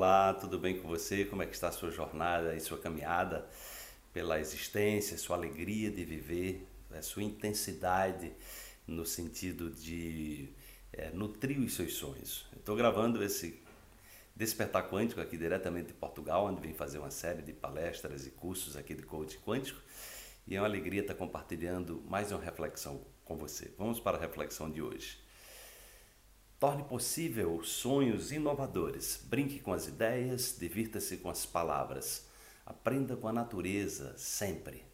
Olá, tudo bem com você? Como é que está a sua jornada e sua caminhada pela existência, sua alegria de viver, a sua intensidade no sentido de é, nutrir os seus sonhos. Estou gravando esse Despertar Quântico aqui diretamente de Portugal, onde vim fazer uma série de palestras e cursos aqui de coaching quântico. E é uma alegria estar compartilhando mais uma reflexão com você. Vamos para a reflexão de hoje. Torne possível sonhos inovadores. Brinque com as ideias, divirta-se com as palavras. Aprenda com a natureza sempre.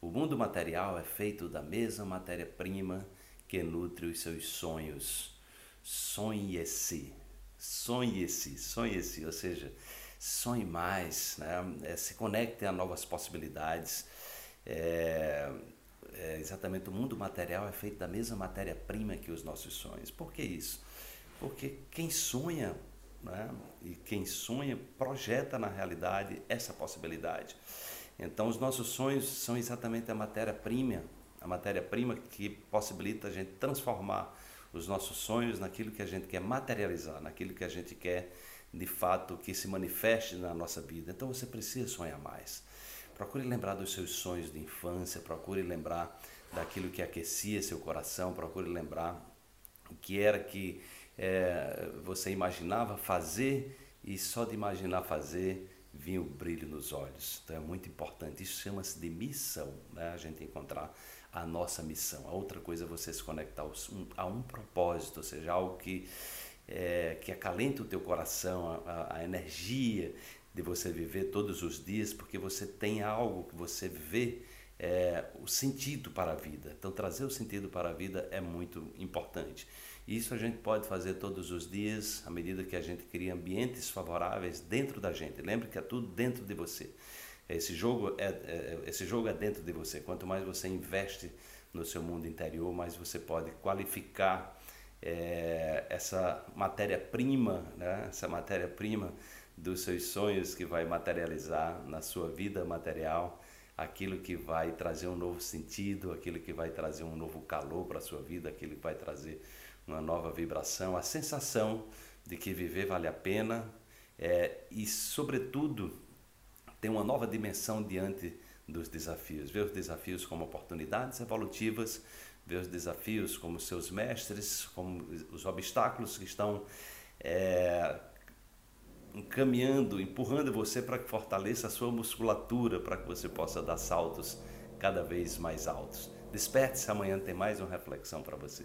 O mundo material é feito da mesma matéria-prima que nutre os seus sonhos. Sonhe-se, sonhe-se, sonhe-se, ou seja, sonhe mais, né? É, se conecte a novas possibilidades. É, é, exatamente o mundo material é feito da mesma matéria-prima que os nossos sonhos. Por que isso? Porque quem sonha, né, e quem sonha projeta na realidade essa possibilidade. Então, os nossos sonhos são exatamente a matéria-prima, a matéria-prima que possibilita a gente transformar os nossos sonhos naquilo que a gente quer materializar, naquilo que a gente quer de fato que se manifeste na nossa vida. Então, você precisa sonhar mais. Procure lembrar dos seus sonhos de infância, procure lembrar daquilo que aquecia seu coração, procure lembrar o que era que é, você imaginava fazer e só de imaginar fazer vinha o brilho nos olhos. Então é muito importante. Isso chama-se de missão, né? a gente encontrar a nossa missão. A outra coisa é você se conectar a um propósito, ou seja, algo que, é, que acalenta o teu coração, a, a energia de você viver todos os dias, porque você tem algo que você vê é, o sentido para a vida. Então, trazer o sentido para a vida é muito importante. Isso a gente pode fazer todos os dias, à medida que a gente cria ambientes favoráveis dentro da gente. Lembre que é tudo dentro de você. Esse jogo é, é, esse jogo é dentro de você. Quanto mais você investe no seu mundo interior, mais você pode qualificar é, essa matéria-prima, né? essa matéria-prima dos seus sonhos que vai materializar na sua vida material aquilo que vai trazer um novo sentido, aquilo que vai trazer um novo calor para a sua vida, aquilo que vai trazer uma nova vibração, a sensação de que viver vale a pena é, e, sobretudo, ter uma nova dimensão diante dos desafios. Ver os desafios como oportunidades evolutivas, ver os desafios como seus mestres, como os obstáculos que estão é, encaminhando, empurrando você para que fortaleça a sua musculatura, para que você possa dar saltos cada vez mais altos. Desperte-se, amanhã tem mais uma reflexão para você.